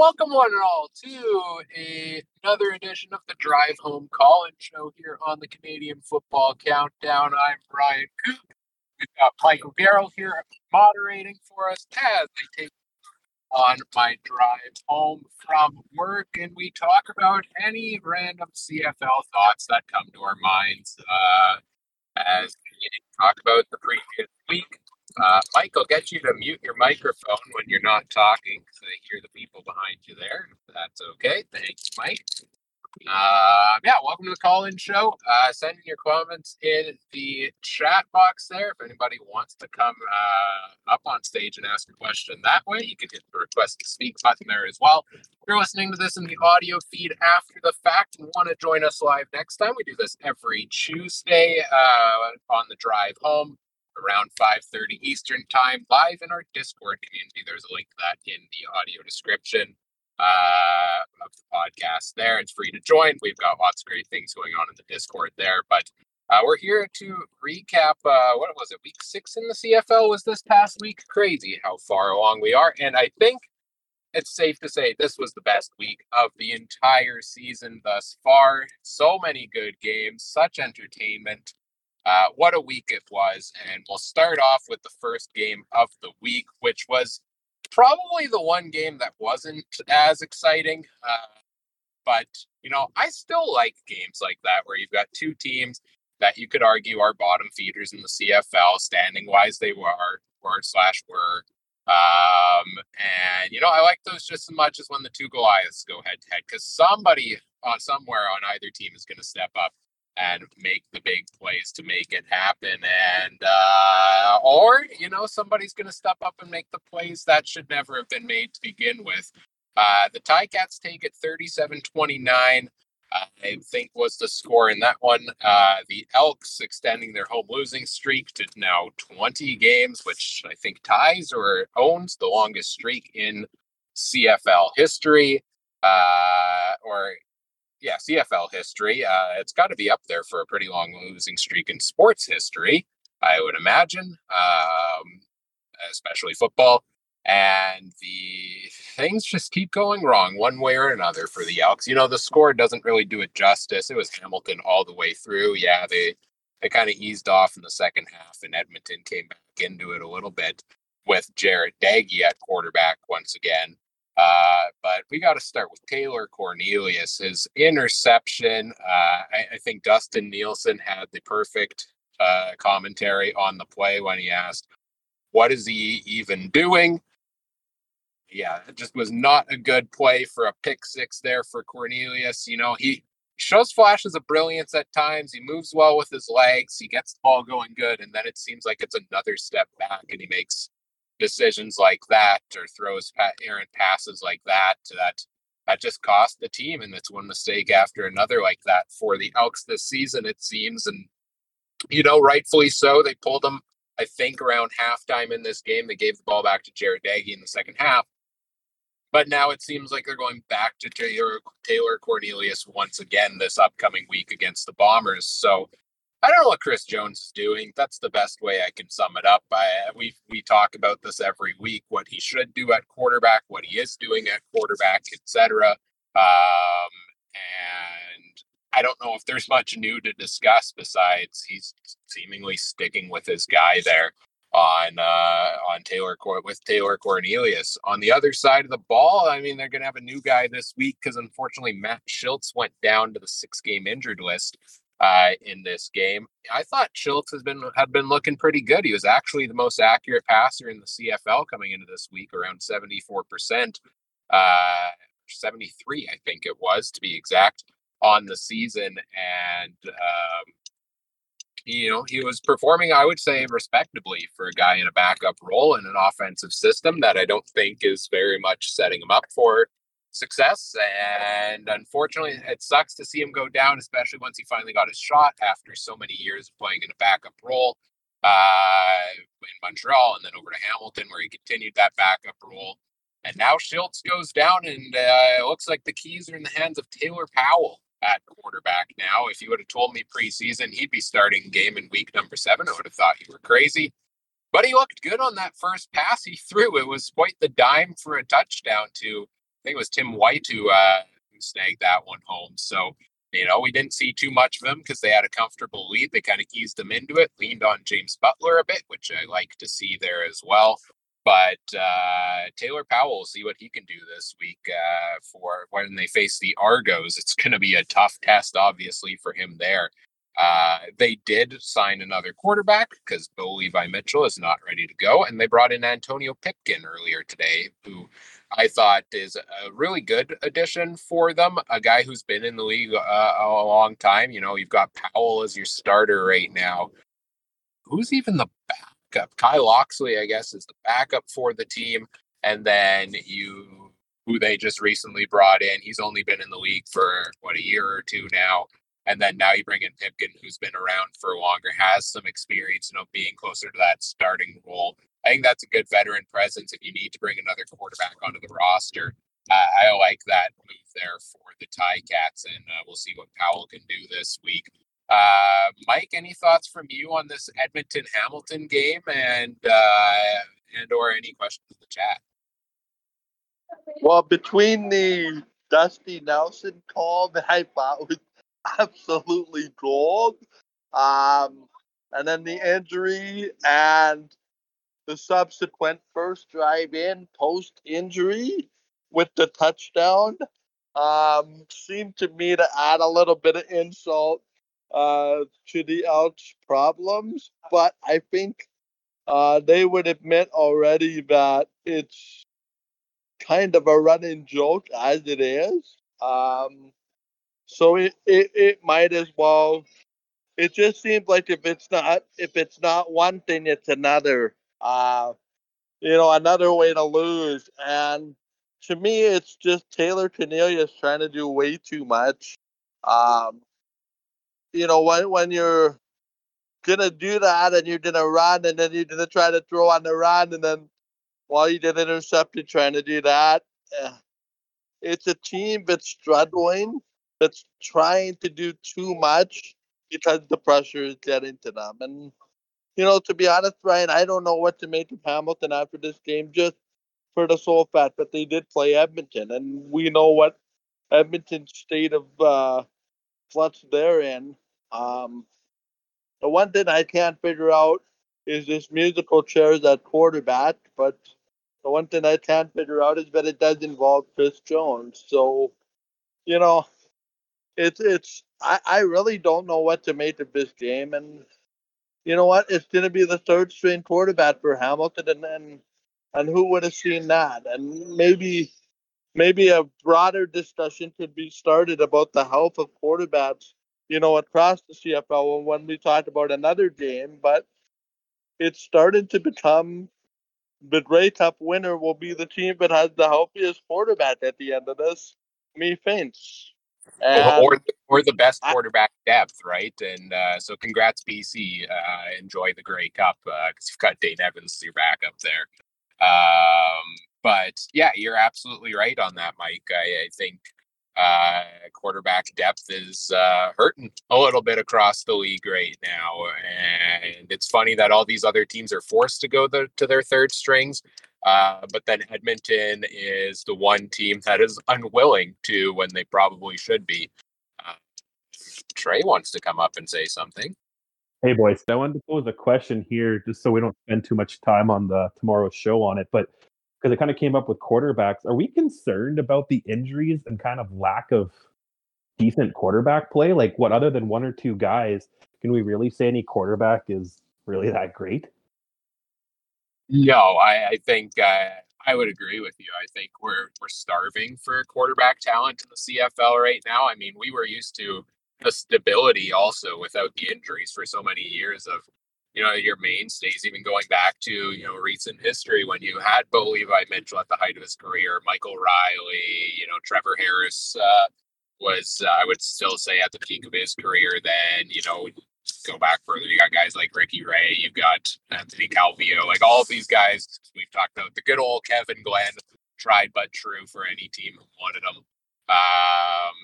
Welcome one and all to a, another edition of the Drive Home Call-In Show here on the Canadian Football Countdown. I'm Ryan Coop. We've got Michael Gerl here moderating for us as I take on my drive home from work, and we talk about any random CFL thoughts that come to our minds uh, as we talk about the previous week. Uh, Mike, I'll get you to mute your microphone when you're not talking so they hear the people behind you there. That's okay. Thanks, Mike. Uh, yeah, welcome to the call-in show. Uh, send your comments in the chat box there. If anybody wants to come uh, up on stage and ask a question that way, you can hit the request to speak button there as well. If you're listening to this in the audio feed after the fact and want to join us live next time, we do this every Tuesday uh, on the drive home around 5.30 Eastern Time live in our Discord community. There's a link to that in the audio description uh, of the podcast there. It's free to join. We've got lots of great things going on in the Discord there. But uh, we're here to recap, uh, what was it, week six in the CFL was this past week? Crazy how far along we are. And I think it's safe to say this was the best week of the entire season thus far. So many good games, such entertainment. Uh, what a week it was. And we'll start off with the first game of the week, which was probably the one game that wasn't as exciting. Uh, but, you know, I still like games like that where you've got two teams that you could argue are bottom feeders in the CFL, standing wise they were, or slash were. Um, and, you know, I like those just as much as when the two Goliaths go head to head because somebody on somewhere on either team is going to step up and make the big plays to make it happen. And uh, or you know somebody's going to step up and make the plays that should never have been made to begin with. Uh, the Ticats take it 37-29. I think was the score in that one. Uh, the Elks extending their home losing streak to now 20 games, which I think ties or owns the longest streak in CFL history. Uh, or yeah, CFL history. Uh, it's got to be up there for a pretty long losing streak in sports history, I would imagine, um, especially football. And the things just keep going wrong one way or another for the Elks. You know, the score doesn't really do it justice. It was Hamilton all the way through. Yeah, they they kind of eased off in the second half, and Edmonton came back into it a little bit with Jarret Doege at quarterback once again. Uh, but we got to start with Taylor Cornelius. His interception. Uh, I, I, think Dustin Nielson had the perfect uh, commentary on the play when he asked, "What is he even doing?" Yeah, it just was not a good play for a pick six there for Cornelius. You know, he shows flashes of brilliance at times. He moves well with his legs. He gets the ball going good, and then it seems like it's another step back, and he makes decisions like that or throws errant passes like that that that just cost the team and it's one mistake after another like that for the elks this season it seems and you know rightfully so they pulled them i think around halftime in this game they gave the ball back to jarret doege in the second half. But now it seems like they're going back to taylor taylor cornelius once again this upcoming week against the bombers so I don't know what Chris Jones is doing. That's the best way I can sum it up. I, we we talk about this every week: what he should do at quarterback, what he is doing at quarterback, etc. Um, and I don't know if there's much new to discuss besides he's seemingly sticking with his guy there on uh, on Taylor with Taylor Cornelius. On the other side of the ball, I mean, they're going to have a new guy this week because unfortunately Matt Shiltz went down to the six game injured list uh, in this game. I thought Shiltz has been had been looking pretty good. He was actually the most accurate passer in the CFL coming into this week, around seventy four percent, uh, seventy three, I think it was to be exact, on the season, and. Um, you know, he was performing, I would say, respectably for a guy in a backup role in an offensive system that I don't think is very much setting him up for success. And unfortunately, it sucks to see him go down, especially once he finally got his shot after so many years of playing in a backup role uh, in Montreal and then over to Hamilton, where he continued that backup role. And now Shiltz goes down, and uh, it looks like the keys are in the hands of Taylor Powell at quarterback now. If you would have told me preseason he'd be starting game in week number seven, I would have thought you were crazy. But he looked good on that first pass he threw. It was quite the dime for a touchdown to think it was Tim White who uh, who snagged that one home. So you know, we didn't see too much of them because they had a comfortable lead. They kind of eased them into it, leaned on James Butler a bit, which I like to see there as well. But uh, Taylor Powell see what he can do this week uh, for when they face the Argos. It's going to be a tough test, obviously, for him there. Uh, they did sign another quarterback because Bo Levi Mitchell is not ready to go, and they brought in Antonio Pipkin earlier today, who I thought is a really good addition for them. A guy who's been in the league uh, a long time. You know, you've got Powell as your starter right now. Who's even the backup? Kyle Locksley, I guess, is the backup for the team. And then you, who they just recently brought in, he's only been in the league for what a year or two now. And then now you bring in Pipkin, who's been around for longer, has some experience, you know, being closer to that starting role. I think that's a good veteran presence if you need to bring another quarterback onto the roster. Uh, I like that move there for the Ticats, and uh, we'll see what Powell can do this week. Uh, Mike, any thoughts from you on this Edmonton Hamilton game, and uh, and or any questions in the chat? Well, between the Dusty Nelson call that I thought was absolutely gold, um, and then the injury and the subsequent first drive in post injury with the touchdown um, seemed to me to add a little bit of insult uh, to the Elks' problems. But I think uh, they would admit already that it's kind of a running joke as it is. Um, so it, it, it might as well. It just seems like if it's not if it's not one thing, it's another uh, you know, another way to lose. And to me, it's just Taylor Cornelius trying to do way too much. Um, you know, when when you're gonna do that and you're gonna run and then you're gonna try to throw on the run and then while you get intercepted trying to do that, eh, it's a team that's struggling, that's trying to do too much because the pressure is getting to them. And you know, to be honest, Ryan, I don't know what to make of Hamilton after this game, just for the sole fact that they did play Edmonton, and we know what Edmonton's state of uh, flux they're in. Um, the one thing I can't figure out is this musical chairs at quarterback, but the one thing I can't figure out is that it does involve Chris Jones. So, you know, it's it's I, I really don't know what to make of this game, and you know what? It's going to be the third string quarterback for Hamilton, and and, and who would have seen that? And maybe maybe a broader discussion could be started about the health of quarterbacks, you know, across the CFL when we talked about another game. But it started to become the Grey Cup winner will be the team that has the healthiest quarterback at the end of this. Me faints. And or or the best quarterback depth, right? And uh, so, congrats, BC. Uh, enjoy the Grey Cup because uh, you've got Dane Evans, to your backup there. Um, but yeah, you're absolutely right on that, Mike. I, I think uh, quarterback depth is uh, hurting a little bit across the league right now, and it's funny that all these other teams are forced to go the, to their third strings. Uh, but then Edmonton is the one team that is unwilling to when they probably should be. Uh, Trey wants to come up and say something. Hey, boys, I wanted to pose a question here just so we don't spend too much time on the tomorrow's show on it. But because it kind of came up with quarterbacks, are we concerned about the injuries and kind of lack of decent quarterback play? Like, what other than one or two guys, can we really say any quarterback is really that great? No, I, I think uh, I would agree with you. I think we're we're starving for quarterback talent in the CFL right now. I mean, we were used to the stability also without the injuries for so many years of you know your mainstays, even going back to you know recent history when you had Bo Levi Mitchell at the height of his career, Michael Reilly, you know Trevor Harris uh, was uh, I would still say at the peak of his career. Then you know go back further, you got guys like Ricky Ray, you've got Anthony Calvillo, like all of these guys. We've talked about the good old Kevin Glenn, tried but true for any team who wanted them. Um,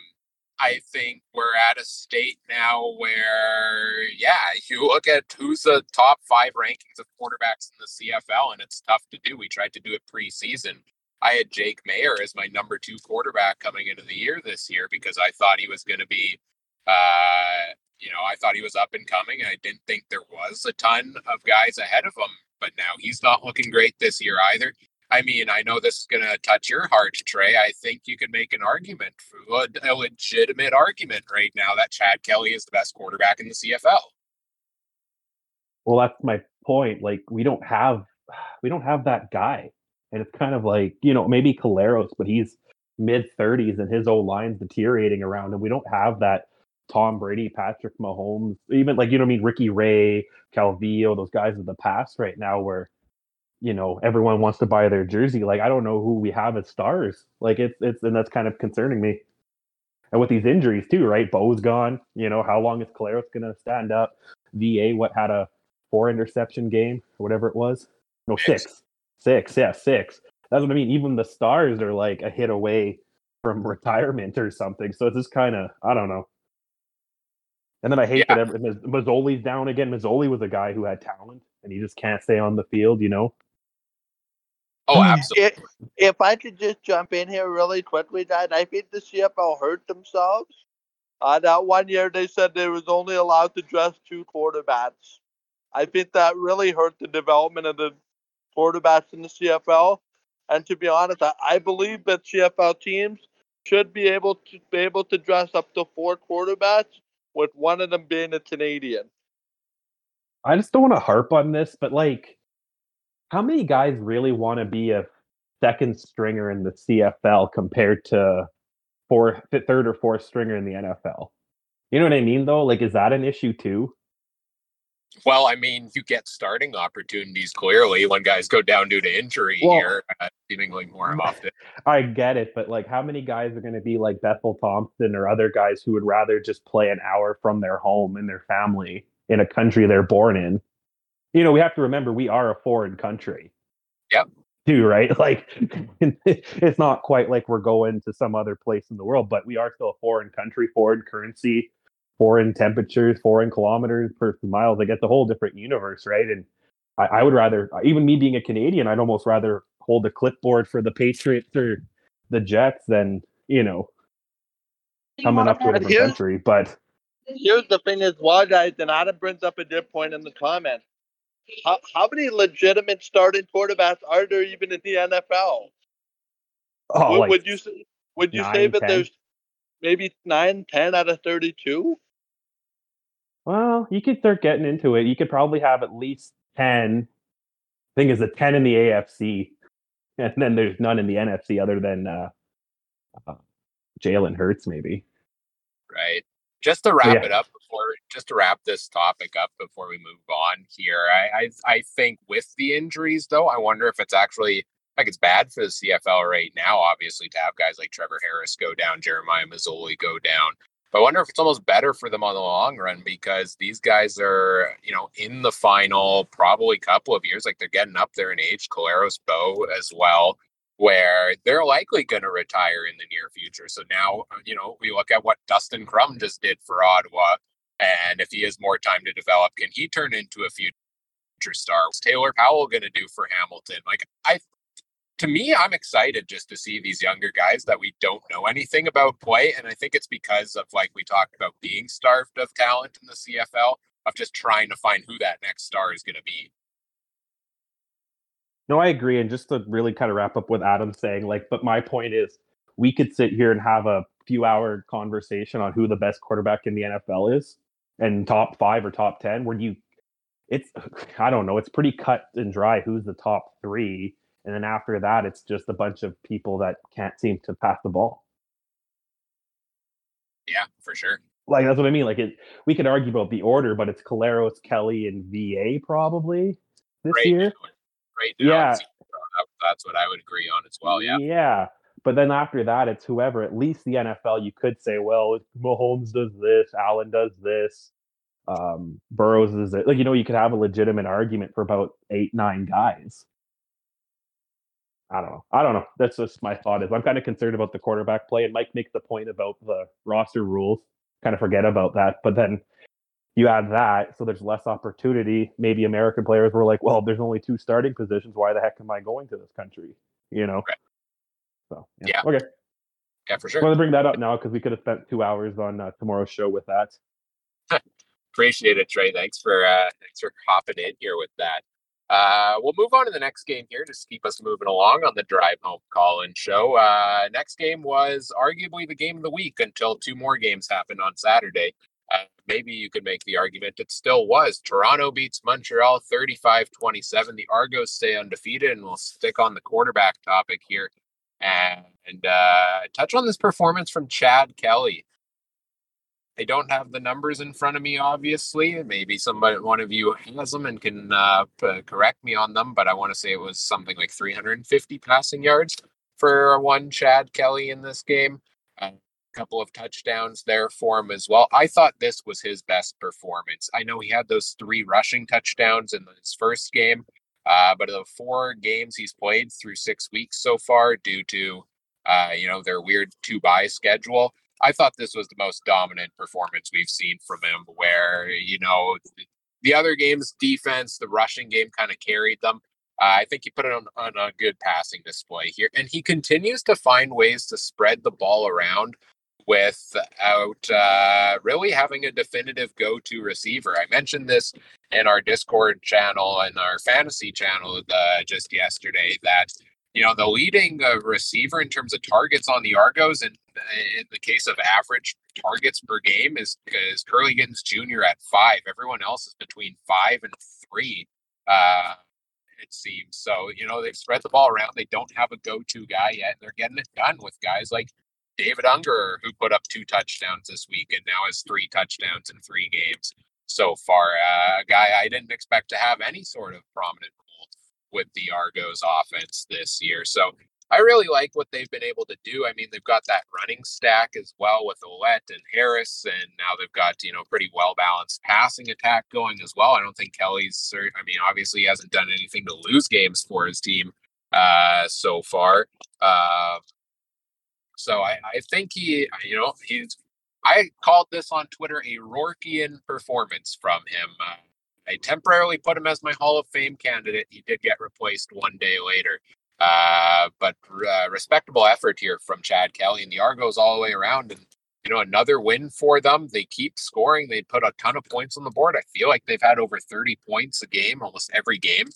I think we're at a state now where, yeah, you look at who's the top five rankings of quarterbacks in the CFL, and it's tough to do. We tried to do it preseason. I had Jake Maier as my number two quarterback coming into the year this year because I thought he was going to be, uh, you know, I thought he was up and coming. I didn't think there was a ton of guys ahead of him, but now he's not looking great this year either. I mean, I know this is going to touch your heart, Trey. I think you can make an argument, a legitimate argument right now that Chad Kelly is the best quarterback in the CFL. Well, that's my point. Like, we don't have, we don't have that guy, and it's kind of like you know maybe Collaros, but he's mid thirties and his old line's deteriorating around, and we don't have that Tom Brady, Patrick Mahomes, even like you know I mean Ricky Ray, Calvillo, those guys of the past right now where you know everyone wants to buy their jersey. Like I don't know who we have as stars. Like it's it's and that's kind of concerning me. And with these injuries too, right? Bo's gone. You know how long is Collaros going to stand up? Va what had a four interception game or whatever it was? No six, six, yeah six. That's what I mean. Even the stars are like a hit away from retirement or something. So it's just kind of I don't know. And then I hate yeah. that Masoli's down again. Masoli was a guy who had talent, and he just can't stay on the field. You know. Oh, absolutely. If, if I could just jump in here really quickly, Dad, I think the CFL hurt themselves. Uh, that one year they said they was only allowed to dress two quarterbacks. I think that really hurt the development of the quarterbacks in the CFL. And to be honest, I, I believe that CFL teams should be able to be able to dress up to four quarterbacks, with one of them being a Canadian. I just don't want to harp on this, but like how many guys really want to be a second stringer in the CFL compared to fourth, third or fourth stringer in the NFL? You know what I mean, though? Like, is that an issue too? Well, I mean, you get starting opportunities clearly when guys go down due to injury well, here, uh, seemingly more often. I get it, but like, how many guys are going to be like Bethel Thompson or other guys who would rather just play an hour from their home and their family in a country they're born in you know, we have to remember we are a foreign country. Yep. Too, right? Like it's not quite like we're going to some other place in the world, but we are still a foreign country, foreign currency, foreign temperatures, foreign kilometers per mile. Like it's a whole different universe, right? And I, I would rather, even me being a Canadian, I'd almost rather hold a clipboard for the Patriots or the Jets than, you know, coming up to a different here's, country. But here's the thing is, why guys, and Adam brings up a good point in the comments. How, how many legitimate starting quarterbacks are there even in the NFL? Oh, would, like would you say, would you nine, say that 10? there's maybe nine, ten out of thirty-two? Well, you could start getting into it. You could probably have at least ten. Thing is, a ten in the AFC, and then there's none in the NFC other than uh, uh, Jalen Hurts, maybe. Right just to wrap yeah. it up before just to wrap this topic up before we move on here I, I i think with the injuries though i wonder if it's actually like it's bad for the cfl right now obviously to have guys like trevor harris go down jeremiah masoli go down i wonder if it's almost better for them on the long run because these guys are you know in the final probably couple of years like they're getting up there in age Collaros Bo as well where they're likely going to retire in the near future. So now, uh, you know, we look at what Dustin Crum just did for Ottawa. And if he has more time to develop, can he turn into a future star? What's Taylor Powell going to do for Hamilton? Like, I, to me, I'm excited just to see these younger guys that we don't know anything about play. And I think it's because of, like, we talked about being starved of talent in the CFL, of just trying to find who that next star is going to be. No, I agree. And just to really kind of wrap up with Adam saying, like, but my point is, we could sit here and have a few hour conversation on who the best quarterback in the NFL is and top five or top 10, where you, it's, I don't know, it's pretty cut and dry who's the top three. And then after that, it's just a bunch of people that can't seem to pass the ball. Yeah, for sure. Like that's what I mean. Like it, we could argue about the order, but it's Collaros, Kelly, and VA probably this right. year right now. Yeah. That's what I would agree on as well. Yeah. Yeah. But then after that, it's whoever. At least the NFL, you could say, well, Mahomes does this, Allen does this, um, Burrows is it. Like, you know, you could have a legitimate argument for about eight, nine guys. I don't know. I don't know. That's just my thought. Is I'm kind of concerned about the quarterback play, and Mike makes the point about the roster rules. Kind of forget about that, but then you add that, so there's less opportunity. Maybe American players were like, well, there's only two starting positions. Why the heck am I going to this country? You know? Right. So Yeah. okay. Yeah, for sure. I want to bring that up now because we could have spent two hours on uh, tomorrow's show with that. Appreciate it, Trey. Thanks for uh, thanks for hopping in here with that. Uh, we'll move on to the next game here, just to keep us moving along on the drive home call-in show. Uh, next game was arguably the game of the week until two more games happened on Saturday. Uh, maybe you could make the argument it still was. Toronto beats Montreal 35-27. The Argos stay undefeated, and we'll stick on the quarterback topic here and uh, touch on this performance from Chad Kelly. I don't have the numbers in front of me, obviously. Maybe somebody, one of you has them and can uh, p- correct me on them, but I want to say it was something like 350 passing yards for one Chad Kelly in this game. A couple of touchdowns there for him as well. I thought this was his best performance. I know he had those three rushing touchdowns in his first game, uh, but of the four games he's played through six weeks so far, due to uh, you know their weird two by schedule, I thought this was the most dominant performance we've seen from him. Where you know the other games, defense, the rushing game kind of carried them. Uh, I think he put it on, on a good passing display here, and he continues to find ways to spread the ball around without uh, really having a definitive go-to receiver. I mentioned this in our Discord channel and our fantasy channel uh, just yesterday that you know the leading uh, receiver in terms of targets on the Argos, and in the case of average targets per game, is is Kurleigh Gittens Jr. at five. Everyone else is between five and three. Uh, it seems so. You know they've spread the ball around. They don't have a go-to guy yet. And they're getting it done with guys like David Unger, who put up two touchdowns this week and now has three touchdowns in three games so far. Uh, a guy I didn't expect to have any sort of prominent role with the Argos offense this year. So I really like what they've been able to do. I mean, they've got that running stack as well with Ouellette and Harris, and now they've got, you know, pretty well balanced passing attack going as well. I don't think Kelly's, I mean, obviously he hasn't done anything to lose games for his team uh, so far. Uh, so I, I think he, you know, he's. I called this on Twitter a Rourkian performance from him. Uh, I temporarily put him as my Hall of Fame candidate. He did get replaced one day later. Uh, but uh, respectable effort here from Chad Kelly and the Argos all the way around. And, you know, another win for them. They keep scoring. They put a ton of points on the board. I feel like they've had over 30 points a game, almost every game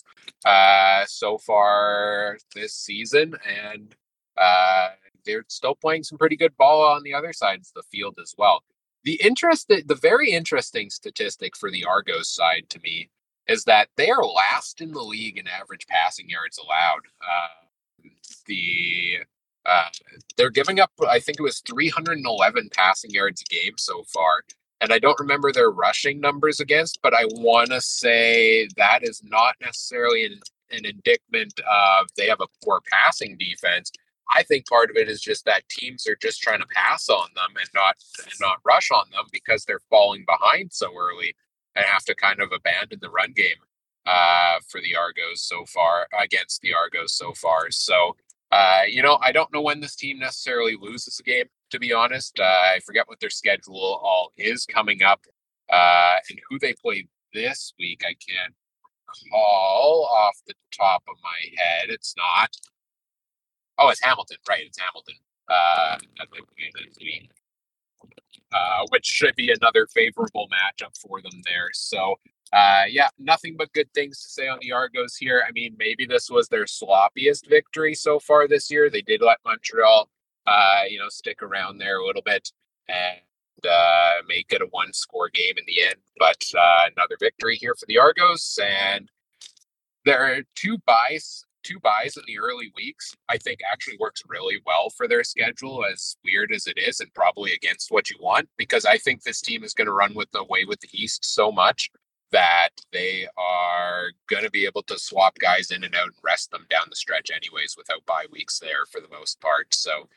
uh, so far this season. And, uh, they're still playing some pretty good ball on the other sides of the field as well. The interest, the very interesting statistic for the Argos side to me is that they are last in the league in average passing yards allowed. Uh, the uh, they're giving up, I think it was 311 passing yards a game so far. And I don't remember their rushing numbers against, but I want to say that is not necessarily an, an indictment of they have a poor passing defense. I think part of it is just that teams are just trying to pass on them and not and not rush on them because they're falling behind so early and have to kind of abandon the run game uh, for the Argos so far against the Argos so far. So uh, you know, I don't know when this team necessarily loses a game. To be honest, uh, I forget what their schedule all is coming up uh, and who they play this week. I can't call off the top of my head. It's not. Oh, it's Hamilton, right? It's Hamilton. Uh, uh, which should be another favorable matchup for them there. So, uh, yeah, nothing but good things to say on the Argos here. I mean, maybe this was their sloppiest victory so far this year. They did let Montreal, uh, you know, stick around there a little bit and uh, make it a one-score game in the end. But uh, another victory here for the Argos, and there are two buys two buys in the early weeks, I think actually works really well for their schedule, as weird as it is, and probably against what you want, because I think this team is going to run with the way with the East so much that they are going to be able to swap guys in and out and rest them down the stretch, anyways, without bye weeks there for the most part. So,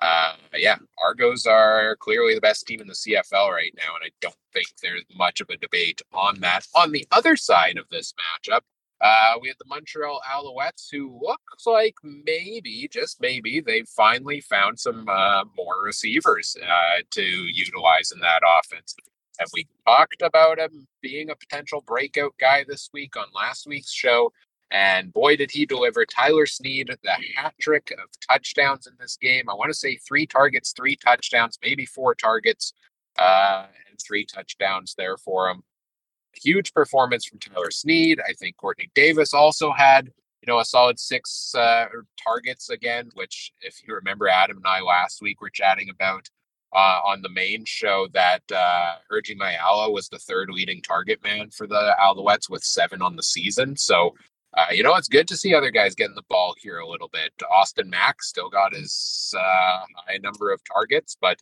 uh, yeah, Argos are clearly the best team in the CFL right now, and I don't think there's much of a debate on that. On the other side of this matchup, uh, we had the Montreal Alouettes, who looks like maybe, just maybe, they've finally found some uh, more receivers uh, to utilize in that offense. And we talked about him being a potential breakout guy this week on last week's show. And boy, did he deliver. Tyler Snead, the hat trick of touchdowns in this game. I want to say three targets, three touchdowns, maybe four targets, uh, and three touchdowns there for him. Huge performance from Tyler Snead. I think Courtney Davis also had, you know, a solid six uh, targets again, which, if you remember, Adam and I last week were chatting about uh, on the main show that uh, Hergy Mayala was the third leading target man for the Alouettes with seven on the season. So uh, you know, it's good to see other guys getting the ball here a little bit. Austin Mack still got his uh, high number of targets, but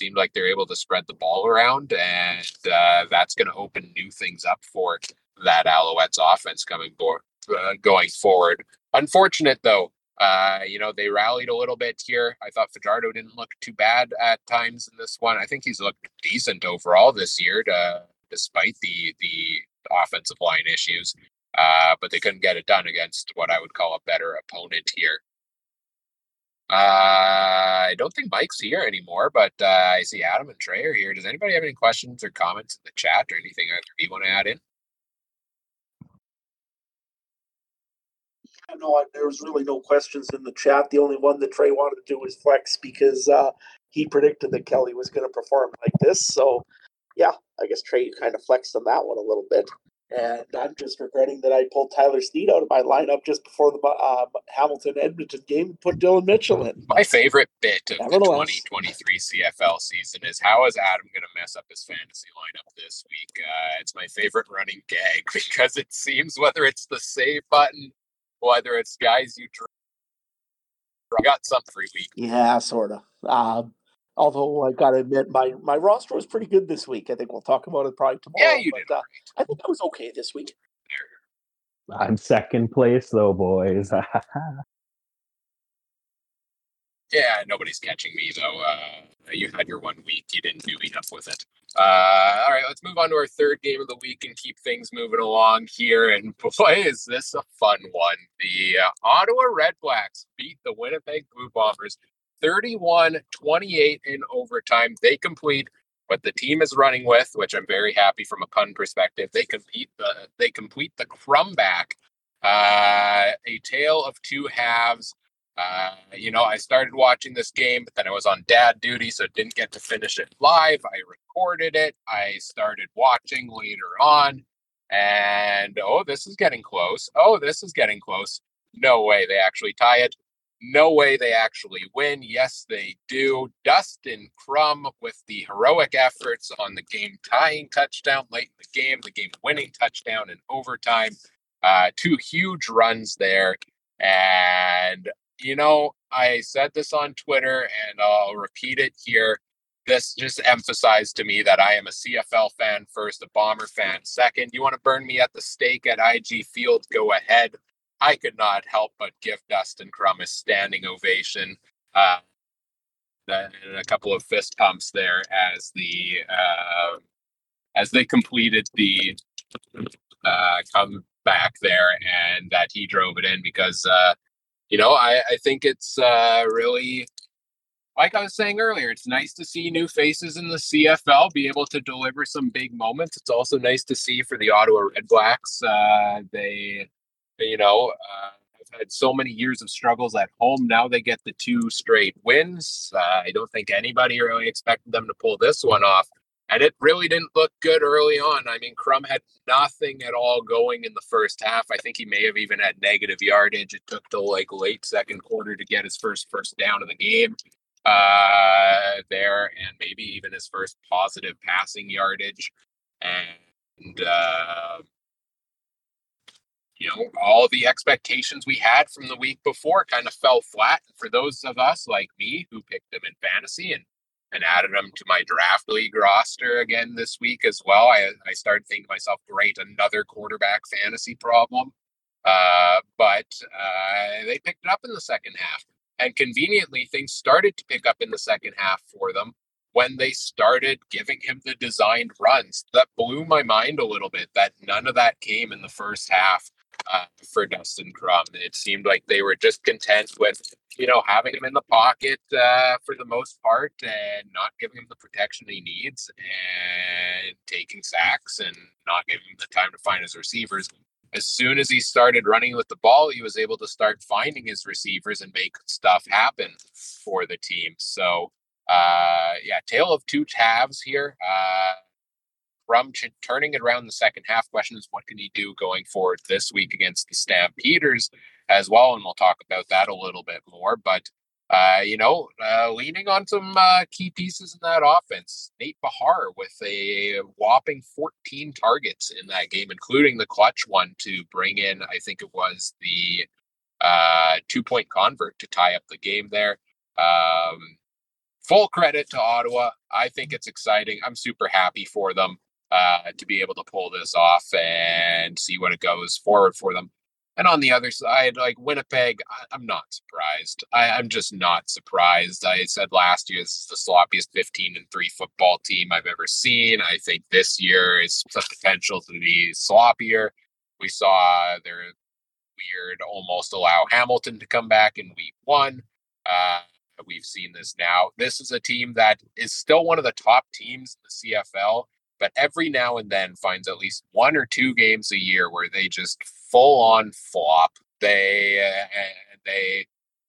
seemed like they're able to spread the ball around, and uh, that's going to open new things up for that Alouettes offense coming for, uh, going forward. Unfortunate though, uh, you know, they rallied a little bit here. I thought Fajardo didn't look too bad at times in this one. I think he's looked decent overall this year, to, despite the the offensive line issues uh, but they couldn't get it done against what I would call a better opponent here. Uh, I don't think Mike's here anymore, but uh, I see Adam and Trey are here. Does anybody have any questions or comments in the chat or anything either you want to add in? No, there was really no questions in the chat. The only one that Trey wanted to do was flex because uh, he predicted that Kelly was going to perform like this. So, yeah, I guess Trey kind of flexed on that one a little bit. And I'm just regretting that I pulled Tyler Snead out of my lineup just before the uh, Hamilton Edmonton game and put Dylan Mitchell in. My favorite bit of the 2023 CFL season is how is Adam going to mess up his fantasy lineup this week? Uh, it's my favorite running gag because it seems whether it's the save button, whether it's guys you drink, got some free week. Yeah, sort of. Um, Although I got to admit, my my roster was pretty good this week. I think we'll talk about it probably tomorrow. Yeah, you but, did. Uh, I think I was okay this week. I'm second place though, boys. yeah, nobody's catching me though. Uh, you had your one week. You didn't do enough with it. Uh, all right, let's move on to our third game of the week and keep things moving along here. And boy, is this a fun one! The uh, Ottawa Redblacks beat the Winnipeg Blue Bombers 31 28 in overtime. They complete what the team is running with, which I'm very happy from a pun perspective. They compete the they complete the crumback, uh, a tale of two halves. Uh, you know, I started watching this game, but then I was on dad duty, so didn't get to finish it live. I recorded it. I started watching later on, and oh, this is getting close. Oh, this is getting close. No way they actually tie it. No way they actually win. Yes, they do. Dustin Crum with the heroic efforts on the game tying touchdown late in the game, the game winning touchdown in overtime. Uh, two huge runs there. And, you know, I said this on Twitter and I'll repeat it here. This just emphasized to me that I am a CFL fan first, a Bomber fan second. You want to burn me at the stake at IG Field? Go ahead. I could not help but give Dustin Crum a standing ovation. Uh, and a couple of fist pumps there as the uh, as they completed the uh, comeback there, and that he drove it in because uh, you know I, I think it's uh, really like I was saying earlier, it's nice to see new faces in the CFL be able to deliver some big moments. It's also nice to see for the Ottawa Redblacks. Uh, they you know, uh, have had so many years of struggles at home. Now they get the two straight wins. Uh, I don't think anybody really expected them to pull this one off. And it really didn't look good early on. I mean, Crum had nothing at all going in the first half. I think he may have even had negative yardage. It took till like late second quarter to get his first first down of the game uh, there, and maybe even his first positive passing yardage. And uh, you know, all the expectations we had from the week before kind of fell flat. For those of us like me who picked them in fantasy and and added them to my draft league roster again this week as well, I I started thinking to myself, great, another quarterback fantasy problem. Uh, but uh, they picked it up in the second half, and conveniently, things started to pick up in the second half for them when they started giving him the designed runs. That blew my mind a little bit. That none of that came in the first half uh, for Dustin Crum. It seemed like they were just content with, you know, having him in the pocket uh, for the most part and not giving him the protection he needs and taking sacks and not giving him the time to find his receivers. as soon as he started running with the ball, he was able to start finding his receivers and make stuff happen for the team. So, uh, yeah, tale of two halves here. Uh, from ch- turning it around the second half. Question is, what can he do going forward this week against the Stampeders as well? And we'll talk about that a little bit more. But uh, you know, uh, leaning on some uh, key pieces in that offense. Nate Behar with a whopping 14 targets in that game, including the clutch one to bring in, I think it was the uh, two point convert to tie up the game there. Um, full credit to Ottawa. I think it's exciting. I'm super happy for them uh, to be able to pull this off and see what it goes forward for them. And on the other side, like Winnipeg, I, am not surprised. I, am just not surprised. I said last year this is the sloppiest 15 and 3 football team I've ever seen. I think this year is the potential to be sloppier. We saw their weird almost allow Hamilton to come back in week one. Uh, we've seen this now. This is a team that is still one of the top teams in the CFL but every now and then finds at least one or two games a year where they just full on flop. They uh, they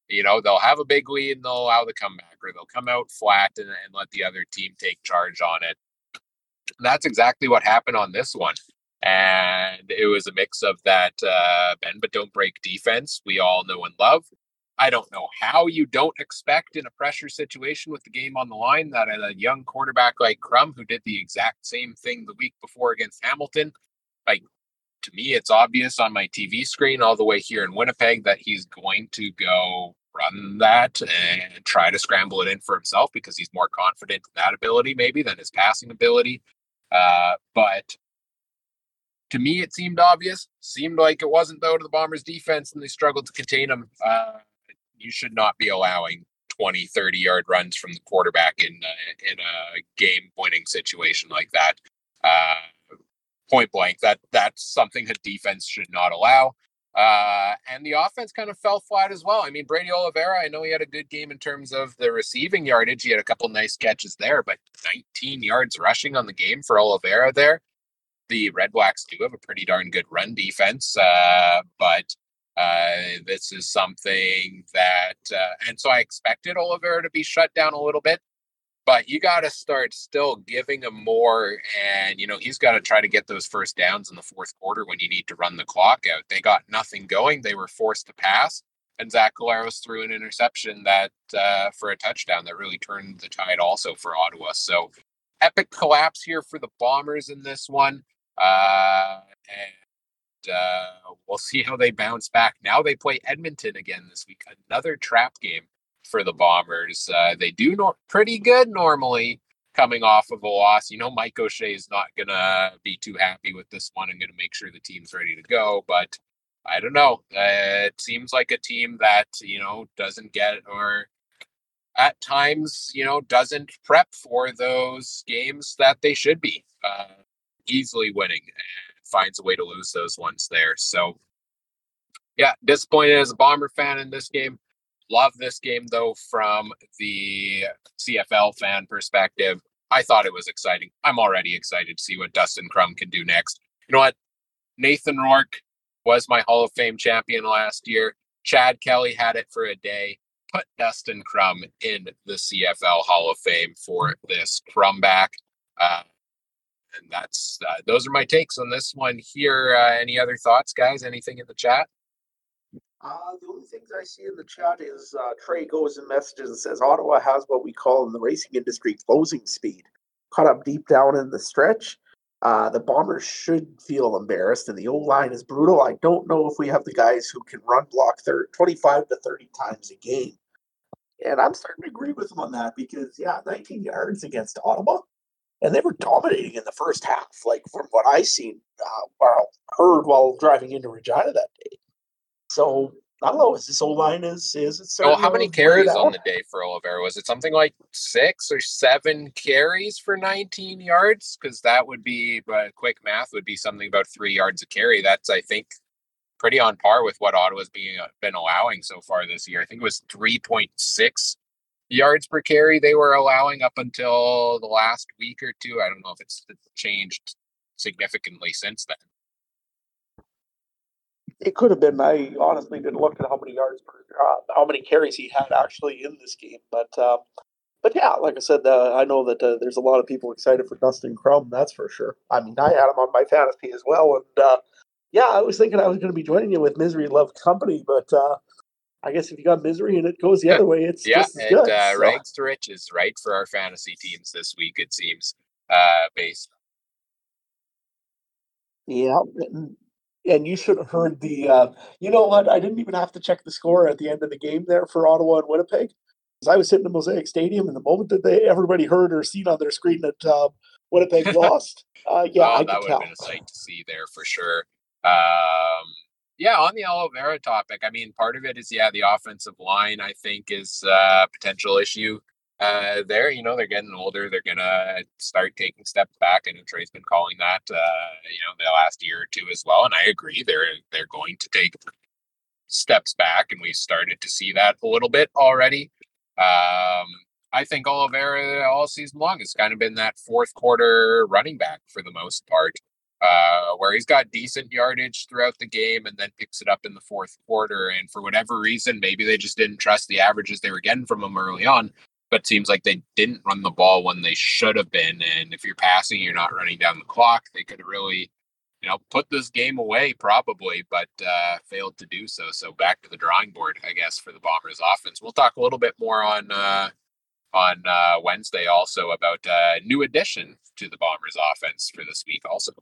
you know they'll have a big lead and they'll allow the comeback, or they'll come out flat and, and let the other team take charge on it. that's exactly what happened on this one. And it was a mix of that uh, bend but don't break defense we all know and love, I don't know how you don't expect in a pressure situation with the game on the line that a young quarterback like Crum, who did the exact same thing the week before against Hamilton, like to me, it's obvious on my TV screen all the way here in Winnipeg that he's going to go run that and try to scramble it in for himself because he's more confident in that ability maybe than his passing ability. Uh, but to me, it seemed obvious. Seemed like it wasn't though to the Bombers' defense, and they struggled to contain him. Uh, you should not be allowing 20, 30 yard runs from the quarterback in uh, in a game winning situation like that. Uh, point blank, that that's something that defense should not allow. Uh, and the offense kind of fell flat as well. I mean, Brady Oliveira, I know he had a good game in terms of the receiving yardage. He had a couple nice catches there, but 19 yards rushing on the game for Oliveira there. The Red Blacks do have a pretty darn good run defense, uh, but uh, this is something that, uh, and so I expected Oliveira to be shut down a little bit, but you got to start still giving him more. And, you know, he's got to try to get those first downs in the fourth quarter when you need to run the clock out. They got nothing going. They were forced to pass. And Zach Collaros threw an interception that uh, for a touchdown that really turned the tide also for Ottawa. So epic collapse here for the Bombers in this one. Uh, and uh, we'll see how they bounce back. Now they play Edmonton again this week, another trap game for the Bombers. Uh, they do no- pretty good normally coming off of a loss. You know, Mike O'Shea is not going to be too happy with this one and going to make sure the team's ready to go. But I don't know. Uh, it seems like a team that, you know, doesn't get or at times, you know, doesn't prep for those games that they should be uh, easily winning finds a way to lose those ones there. So, yeah, disappointed as a Bomber fan in this game. Love this game though from the CFL fan perspective. I thought it was exciting. I'm already excited to see what Dustin Crum can do next. You know what? Nathan Rourke was my Hall of Fame champion last year. Chad Kelly had it for a day. Put Dustin Crum in the CFL Hall of Fame for this Crum back. Uh, and that's uh, those are my takes on this one here. Uh, any other thoughts, guys? Anything in the chat? Uh, the only things I see in the chat is uh, Trey goes and messages and says Ottawa has what we call in the racing industry closing speed. Caught up deep down in the stretch. Uh, the Bombers should feel embarrassed, and the O line is brutal. I don't know if we have the guys who can run block 30, 25 to 30 times a game. And I'm starting to agree with him on that because, yeah, 19 yards against Ottawa and they were dominating in the first half. Like from what I seen, uh, well, heard while driving into Regina that day. So I don't know. Is this old line is is it? Oh, how many carries on the day for Oliveira? Was it something like six or seven carries for 19 yards? Because that would be, but quick math would be something about three yards a carry. That's I think pretty on par with what Ottawa's being uh, been allowing so far this year. I think it was 3.6 yards per carry they were allowing up until the last week or two. I don't know if it's changed significantly since then. it could have been. I honestly didn't look at how many yards per, uh, how many carries he had actually in this game, but um, but yeah, like I said, uh, I know that uh, there's a lot of people excited for Dustin Crum. That's for sure. I mean, I had him on my fantasy as well, and uh, yeah, I was thinking I was going to be joining you with Misery Love Company, but uh, I guess if you got Misery and it goes the other way, it's yeah, and good. uh, so. rags to riches, right, for our fantasy teams this week. It seems uh, based. Yeah, and, and you should have heard the. Uh, you know what? I didn't even have to check the score at the end of the game there for Ottawa and Winnipeg. 'Cause I was sitting in Mosaic Stadium, and the moment that they everybody heard or seen on their screen that uh, Winnipeg lost, uh, yeah, oh, I that could would tell. have been a sight to see there for sure. Um, yeah, on the Oliveira topic, I mean, part of it is yeah, the offensive line. I think is a potential issue uh, there. You know, they're getting older. They're gonna start taking steps back. Know Trey's been calling that. Uh, you know, the last year or two as well, and I agree. They're they're going to take steps back, and we started to see that a little bit already. Um, I think Oliveira all season long has kind of been that fourth quarter running back for the most part, uh, where he's got decent yardage throughout the game and then picks it up in the fourth quarter. And for whatever reason, maybe they just didn't trust the averages they were getting from him early on. But seems like they didn't run the ball when they should have been. And if you're passing, you're not running down the clock. They could really, you know, put this game away probably, but uh, failed to do so. So back to the drawing board, I guess, for the Bombers offense. We'll talk a little bit more on uh, on uh, Wednesday also about uh, new addition to the Bombers offense for this week. Also,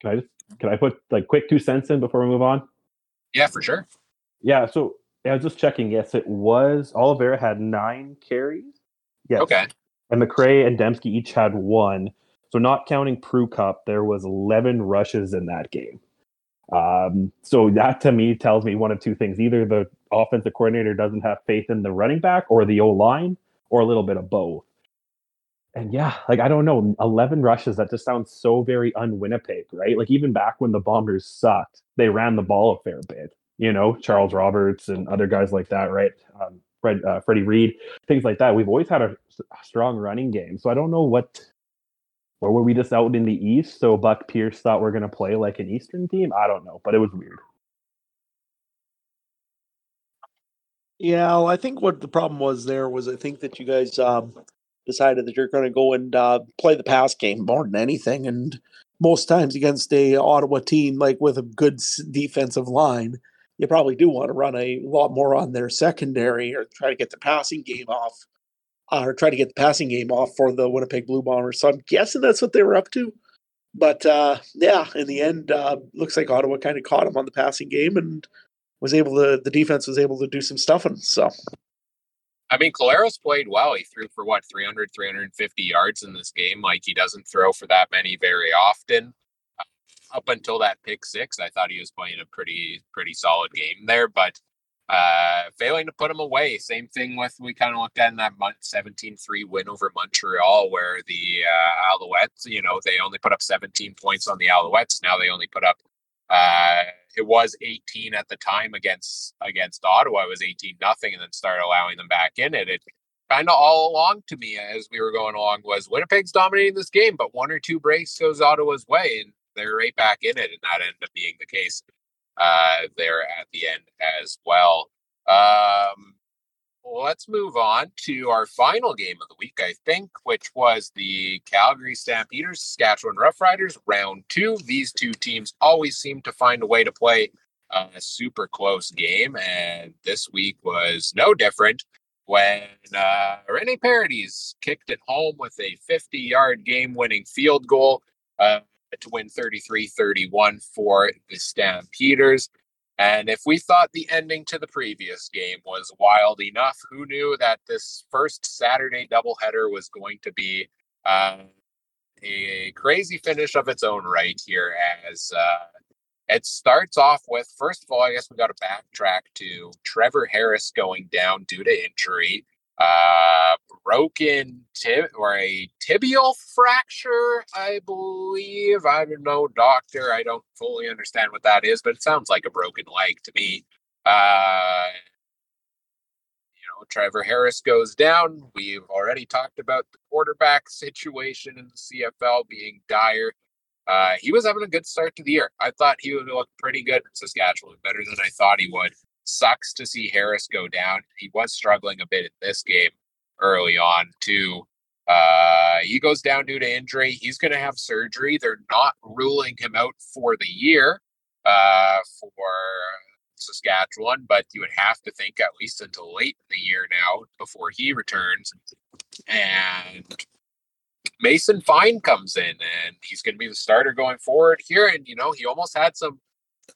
Can I just can I put like quick two cents in before we move on? yeah, for sure. Yeah, so I was just checking. Yes, it was Oliveira had nine carries. Yes. Okay, And McRae and Dembski each had one. So not counting Prue Cup, there was 11 rushes in that game. Um, so that to me tells me one of two things: either the offensive coordinator doesn't have faith in the running back or the O line, or a little bit of both. And yeah, like I don't know, 11 rushes. That just sounds so very un-Winnipeg, right? Like even back when the Bombers sucked, they ran the ball a fair bit. You know, Charles Roberts and other guys like that, right? Um, Fred, uh, Freddie Reid, things like that. We've always had a strong running game, so I don't know what. Or were we just out in the East? So Buck Pierce thought we're going to play like an Eastern team. I don't know, but it was weird. Yeah, well, I think what the problem was there was I think that you guys um, decided that you're going to go and uh, play the pass game more than anything, and most times against a Ottawa team like with a good defensive line, you probably do want to run a lot more on their secondary or try to get the passing game off, uh, or try to get the passing game off for the Winnipeg Blue Bombers. So I'm guessing that's what they were up to. But uh, yeah, in the end, uh, looks like Ottawa kind of caught him on the passing game and was able to the defense was able to do some stuffing. So I mean, Collaros played well. He threw for what 300, 350 yards in this game. Like he doesn't throw for that many very often. Uh, Up until that pick six, I thought he was playing a pretty pretty solid game there, but uh failing to put him away. Same thing with we kind of looked at in that month 17-3 win over Montreal, where the uh, Alouettes, you know, they only put up 17 points on the Alouettes. Now they only put up uh it was 18 at the time against against Ottawa. It was 18 nothing, and then started allowing them back in it. It kind of all along to me as we were going along was Winnipeg's dominating this game, but one or two breaks goes Ottawa's way, and they're right back in it, and that ended up being the case uh, there at the end as well. Um, let's move on to our final game of the week, I think, which was the Calgary Stampeders, Saskatchewan Roughriders, round two. These two teams always seem to find a way to play a super close game, and this week was no different when uh, Rene kicked it home with a 50 yard game winning field goal uh, to win 33 31 for the Stampeders. And if we thought the ending to the previous game was wild enough, who knew that this first Saturday doubleheader was going to be uh, a crazy finish of its own right here? As uh, it starts off with, first of all, I guess we got to backtrack to Trevor Harris going down due to injury. Uh, broken tib or a tibial fracture, I believe. I don't know, doctor. I don't fully understand what that is, but it sounds like a broken leg to me. Uh, you know, Trevor Harris goes down. We've already talked about the quarterback situation in the CFL being dire. uh, he was having a good start to the year. I thought he would look pretty good in Saskatchewan, better than I thought he would. Sucks to see Harris go down. He was struggling a bit in this game early on, too. Uh, he goes down due to injury. He's going to have surgery. They're not ruling him out for the year uh, for Saskatchewan, but you would have to think at least until late in the year now before he returns. And Mason Fine comes in and he's going to be the starter going forward here. And, you know, he almost had some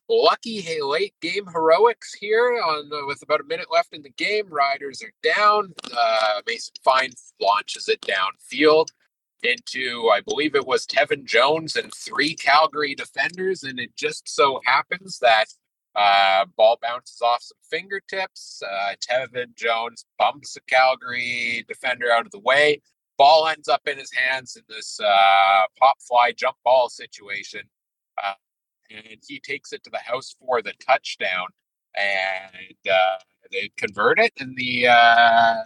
lucky late game heroics here on uh, with about a minute left in the game. Riders are down. Uh, Mason Fine launches it downfield into, I believe it was Tevin Jones and three Calgary defenders. And it just so happens that uh, ball bounces off some fingertips. Uh, Tevin Jones bumps a Calgary defender out of the way. Ball ends up in his hands in this uh, pop fly jump ball situation. Uh, and he takes it to the house for the touchdown. And uh, they convert it, and the uh,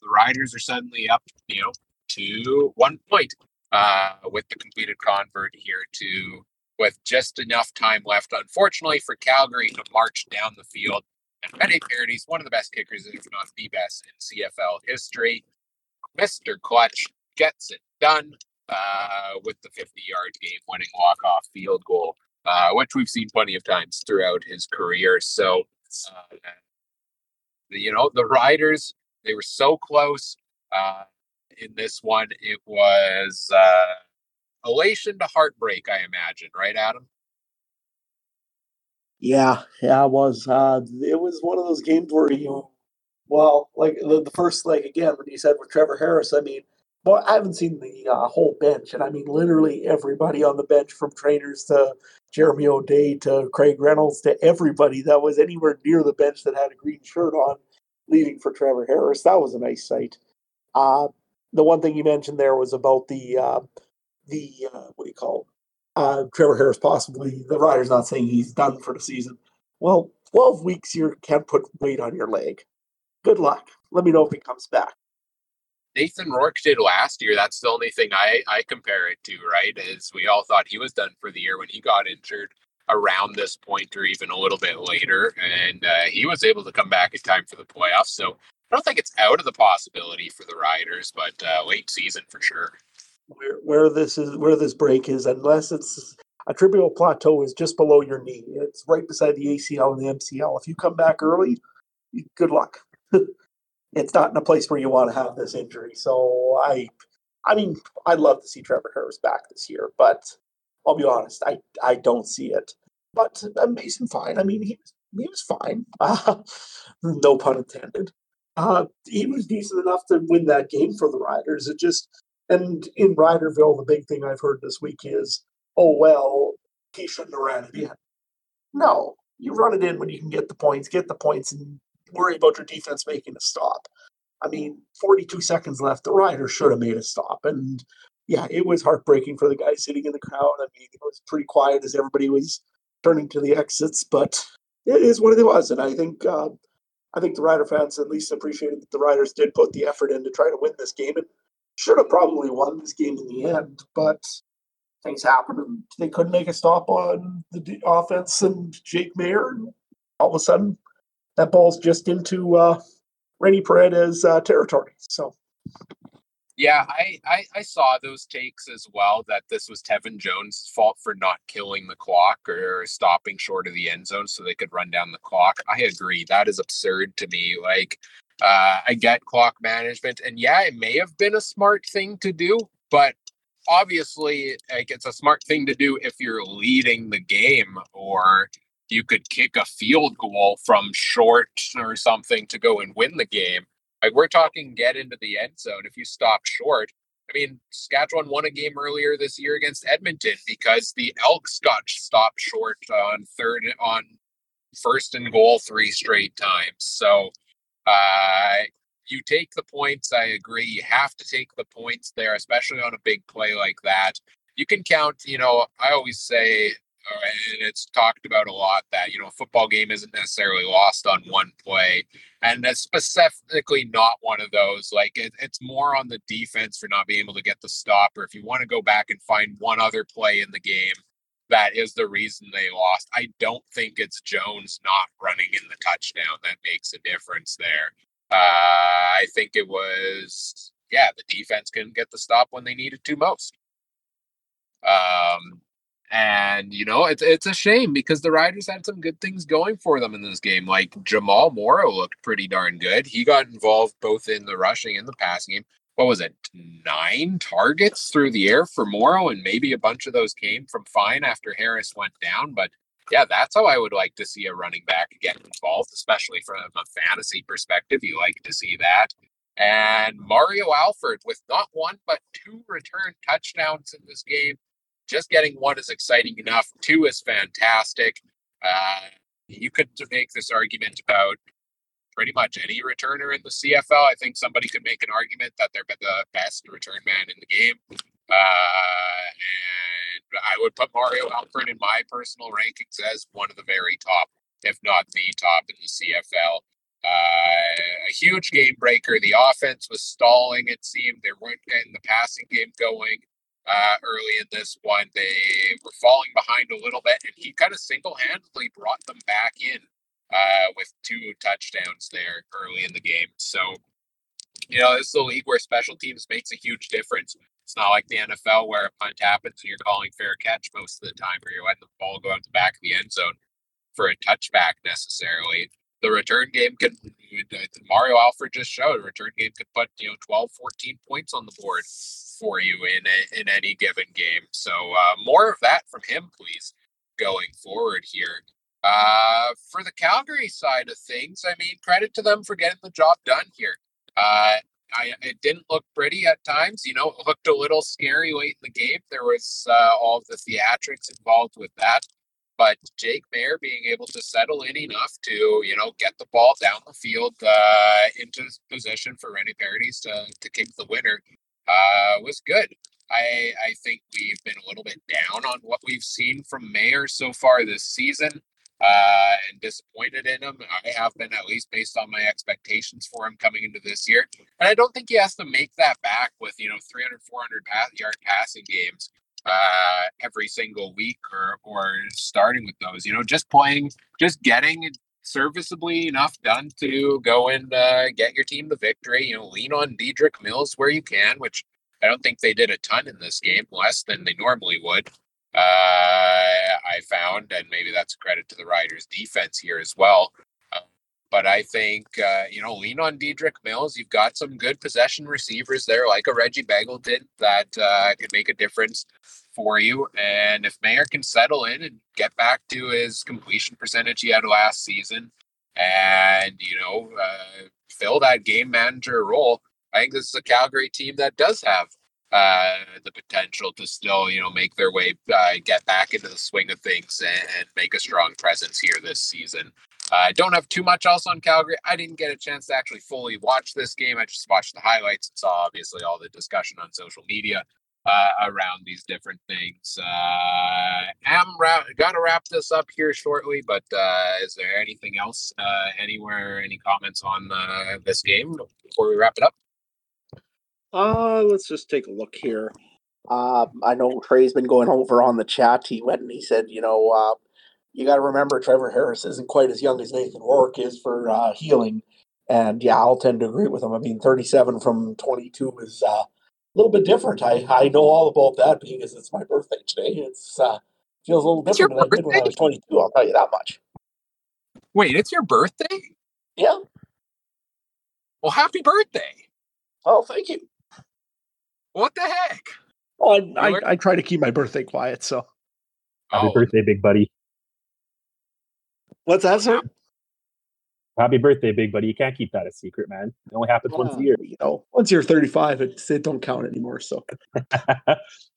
the Riders are suddenly up, you know, to one point uh, with the completed convert here to with just enough time left, unfortunately, for Calgary to march down the field. And Rene Paredes' one of the best kickers, if not the best, in CFL history. Mr. Clutch gets it done uh, with the 50 yard game winning walk off field goal, uh, which we've seen plenty of times throughout his career. So, uh, you know, the Riders, they were so close. Uh, in this one, it was uh, elation to heartbreak, I imagine, right, Adam? Yeah, yeah, it was. Uh, it was one of those games where you, well, like the, the first, like again, when you said with Trevor Harris, I mean, well, I haven't seen the uh, whole bench, and I mean literally everybody on the bench, from trainers to Jeremy O'Day to Craig Reynolds to everybody that was anywhere near the bench that had a green shirt on, leaving for Trevor Harris. That was a nice sight. Uh, the one thing you mentioned there was about the uh, the uh, what do you call it? Uh, Trevor Harris possibly the Riders not saying he's done for the season. Well, twelve weeks you can't put weight on your leg. Good luck. Let me know if he comes back. Nathan Rourke did last year. That's the only thing I, I compare it to, right? Is we all thought he was done for the year when he got injured around this point or even a little bit later. And uh, he was able to come back in time for the playoffs. So I don't think it's out of the possibility for the Riders, but uh, late season for sure. Where where this is where this break is, unless it's a tibial plateau is just below your knee. It's right beside the ACL and the MCL. If you come back early, good luck. it's not in a place where you want to have this injury. So I, I mean, I'd love to see Trevor Harris back this year, but I'll be honest, I I don't see it. But uh, Mason Fine. I mean, he was he was fine. Uh, no pun intended. Uh, he was decent enough to win that game for the Riders. It just and in Riderville, the big thing I've heard this week is, oh well, he shouldn't have ran it in. No, you run it in when you can get the points, get the points, and worry about your defense making a stop. I mean, 42 seconds left. The Riders should have made a stop, and yeah, it was heartbreaking for the guy sitting in the crowd. I mean, it was pretty quiet as everybody was turning to the exits, but it is what it was, and I think. Uh, I think the Rider fans at least appreciated that the Riders did put the effort in to try to win this game and should have probably won this game in the end, but things happened and they couldn't make a stop on the offense and Jake Maier. And all of a sudden, that ball's just into uh, Rene Paredes uh, territory. So yeah, I, I, I saw those takes as well that this was Tevin Jones' fault for not killing the clock or stopping short of the end zone so they could run down the clock. I agree. That is absurd to me. Like, uh, I get clock management, and yeah, it may have been a smart thing to do, but obviously, like, it's a smart thing to do if you're leading the game or you could kick a field goal from short or something to go and win the game like we're talking get into the end zone if you stop short. I mean, Saskatchewan won a game earlier this year against Edmonton because the Elks got stopped short on third on first and goal three straight times. So uh you take the points, I agree. You have to take the points there, especially on a big play like that. You can count, you know, I always say and it's talked about a lot that you know a football game isn't necessarily lost on one play, and that's specifically not one of those. Like it, it's more on the defense for not being able to get the stop, or if you want to go back and find one other play in the game that is the reason they lost. I don't think it's Jones not running in the touchdown that makes a difference there. Uh, I think it was yeah the defense couldn't get the stop when they needed to most. Um, and you know, it's it's a shame because the Riders had some good things going for them in this game. Like Jamal Morrow looked pretty darn good. He got involved both in the rushing and the passing game. What was it? Nine targets through the air for Morrow, and maybe a bunch of those came from Fine after Harris went down. But yeah, that's how I would like to see a running back get involved, especially from a fantasy perspective. You like to see that. And Mario Alford with not one but two return touchdowns in this game just getting one is exciting enough. Two is fantastic. Uh, you could make this argument about pretty much any returner in the CFL. I think somebody could make an argument that they're the best return man in the game. Uh, and I would put Mario Alford in my personal rankings as one of the very top, if not the top in the CFL. Uh, a huge game breaker. The offense was stalling, it seemed. They weren't getting the passing game going uh, early in this one. They were falling behind a little bit, and he kind of single handedly brought them back in uh, with two touchdowns there early in the game. So, you know, this is a league where special teams makes a huge difference. It's not like the NFL where a punt happens and you're calling fair catch most of the time, or you're letting the ball go out the back of the end zone for a touchback necessarily the return game can Mario Alford just showed a return game could put you know 12 14 points on the board for you in in any given game so uh, more of that from him please going forward here uh, for the Calgary side of things I mean credit to them for getting the job done here uh, I, it didn't look pretty at times. You know, it looked a little scary late in the game. There was uh, all the theatrics involved with that. But Jake Maier being able to settle in enough to, you know, get the ball down the field uh, into position for Rene Paredes to, to kick the winner uh, was good. I, I think we've been a little bit down on what we've seen from Maier so far this season uh, and disappointed in him. I have been, at least based on my expectations for him coming into this year. And I don't think he has to make that back with, you know, 300, 400 pass, yard passing games uh, every single week or or starting with those. You know, just playing, just getting serviceably enough done to go and uh, get your team the victory. You know, lean on Dedrick Mills where you can, which I don't think they did a ton in this game, less than they normally would. Uh, I found, and maybe that's a credit to the Riders' defense here as well. But I think, uh, you know, lean on Dedrick Mills. You've got some good possession receivers there, like a Reggie Begelton, that uh, can make a difference for you. And if Maier can settle in and get back to his completion percentage he had last season and, you know, uh, fill that game manager role, I think this is a Calgary team that does have uh, the potential to still, you know, make their way, uh, get back into the swing of things and, and make a strong presence here this season. I don't have too much else on Calgary. I didn't get a chance to actually fully watch this game. I just watched the highlights and saw obviously all the discussion on social media uh, around these different things. Uh, am ra- gonna wrap this up here shortly, but uh, is there anything else? Uh, anywhere? Any comments on uh, this game before we wrap it up? Uh, let's just take a look here. Uh, I know Trey's been going over on the chat. He went and he said, you know, uh, you got to remember Trevor Harris isn't quite as young as Nathan Rourke is for uh, healing. And yeah, I'll tend to agree with him. I mean, 37 from 22 is uh, little bit different. I, I know all about that because it's my birthday today. It's uh, feels a little It's different than I did when I was 22. I'll tell you that much. Wait, it's your birthday? Yeah. Well, happy birthday! Oh, thank you. What the heck? Well, I, I, I try to keep my birthday quiet. So Happy Oh, birthday, big buddy. what's that, sir? Happy birthday, big buddy. You can't keep that a secret, man. It only happens once a year. You know, once you're 35, it's, it don't count anymore. So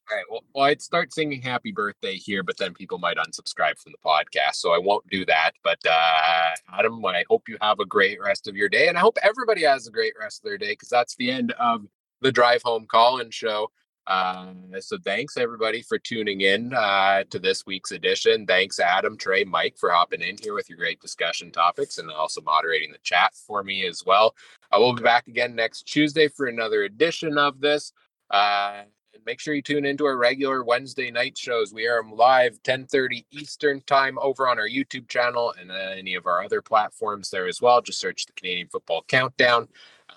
All right. Well, well, I'd start singing happy birthday here, but then people might unsubscribe from the podcast. So I won't do that. But uh, Adam, I hope you have a great rest of your day. And I hope everybody has a great rest of their day because that's the end of the Drive Home Call In show. Uh, so thanks everybody for tuning in uh, to this week's edition. Thanks Adam, Trey, Mike for hopping in here with your great discussion topics and also moderating the chat for me as well. I will be back again next Tuesday for another edition of this. Uh, make sure you tune into our regular Wednesday night shows. We are live 10:30 Eastern time over on our YouTube channel and uh, any of our other platforms there as well. Just search the Canadian Football Countdown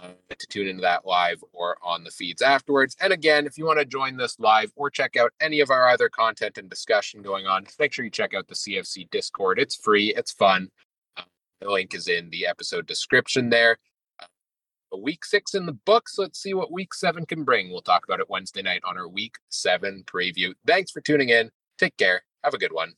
uh, to tune into that live or on the feeds afterwards. And again, if you want to join this live or check out any of our other content and discussion going on, make sure you check out the CFC Discord. It's free, it's fun. Uh, the link is in the episode description there. Uh, week six in the books. Let's see what week seven can bring. We'll talk about it Wednesday night on our week seven preview. Thanks for tuning in. Take care. Have a good one.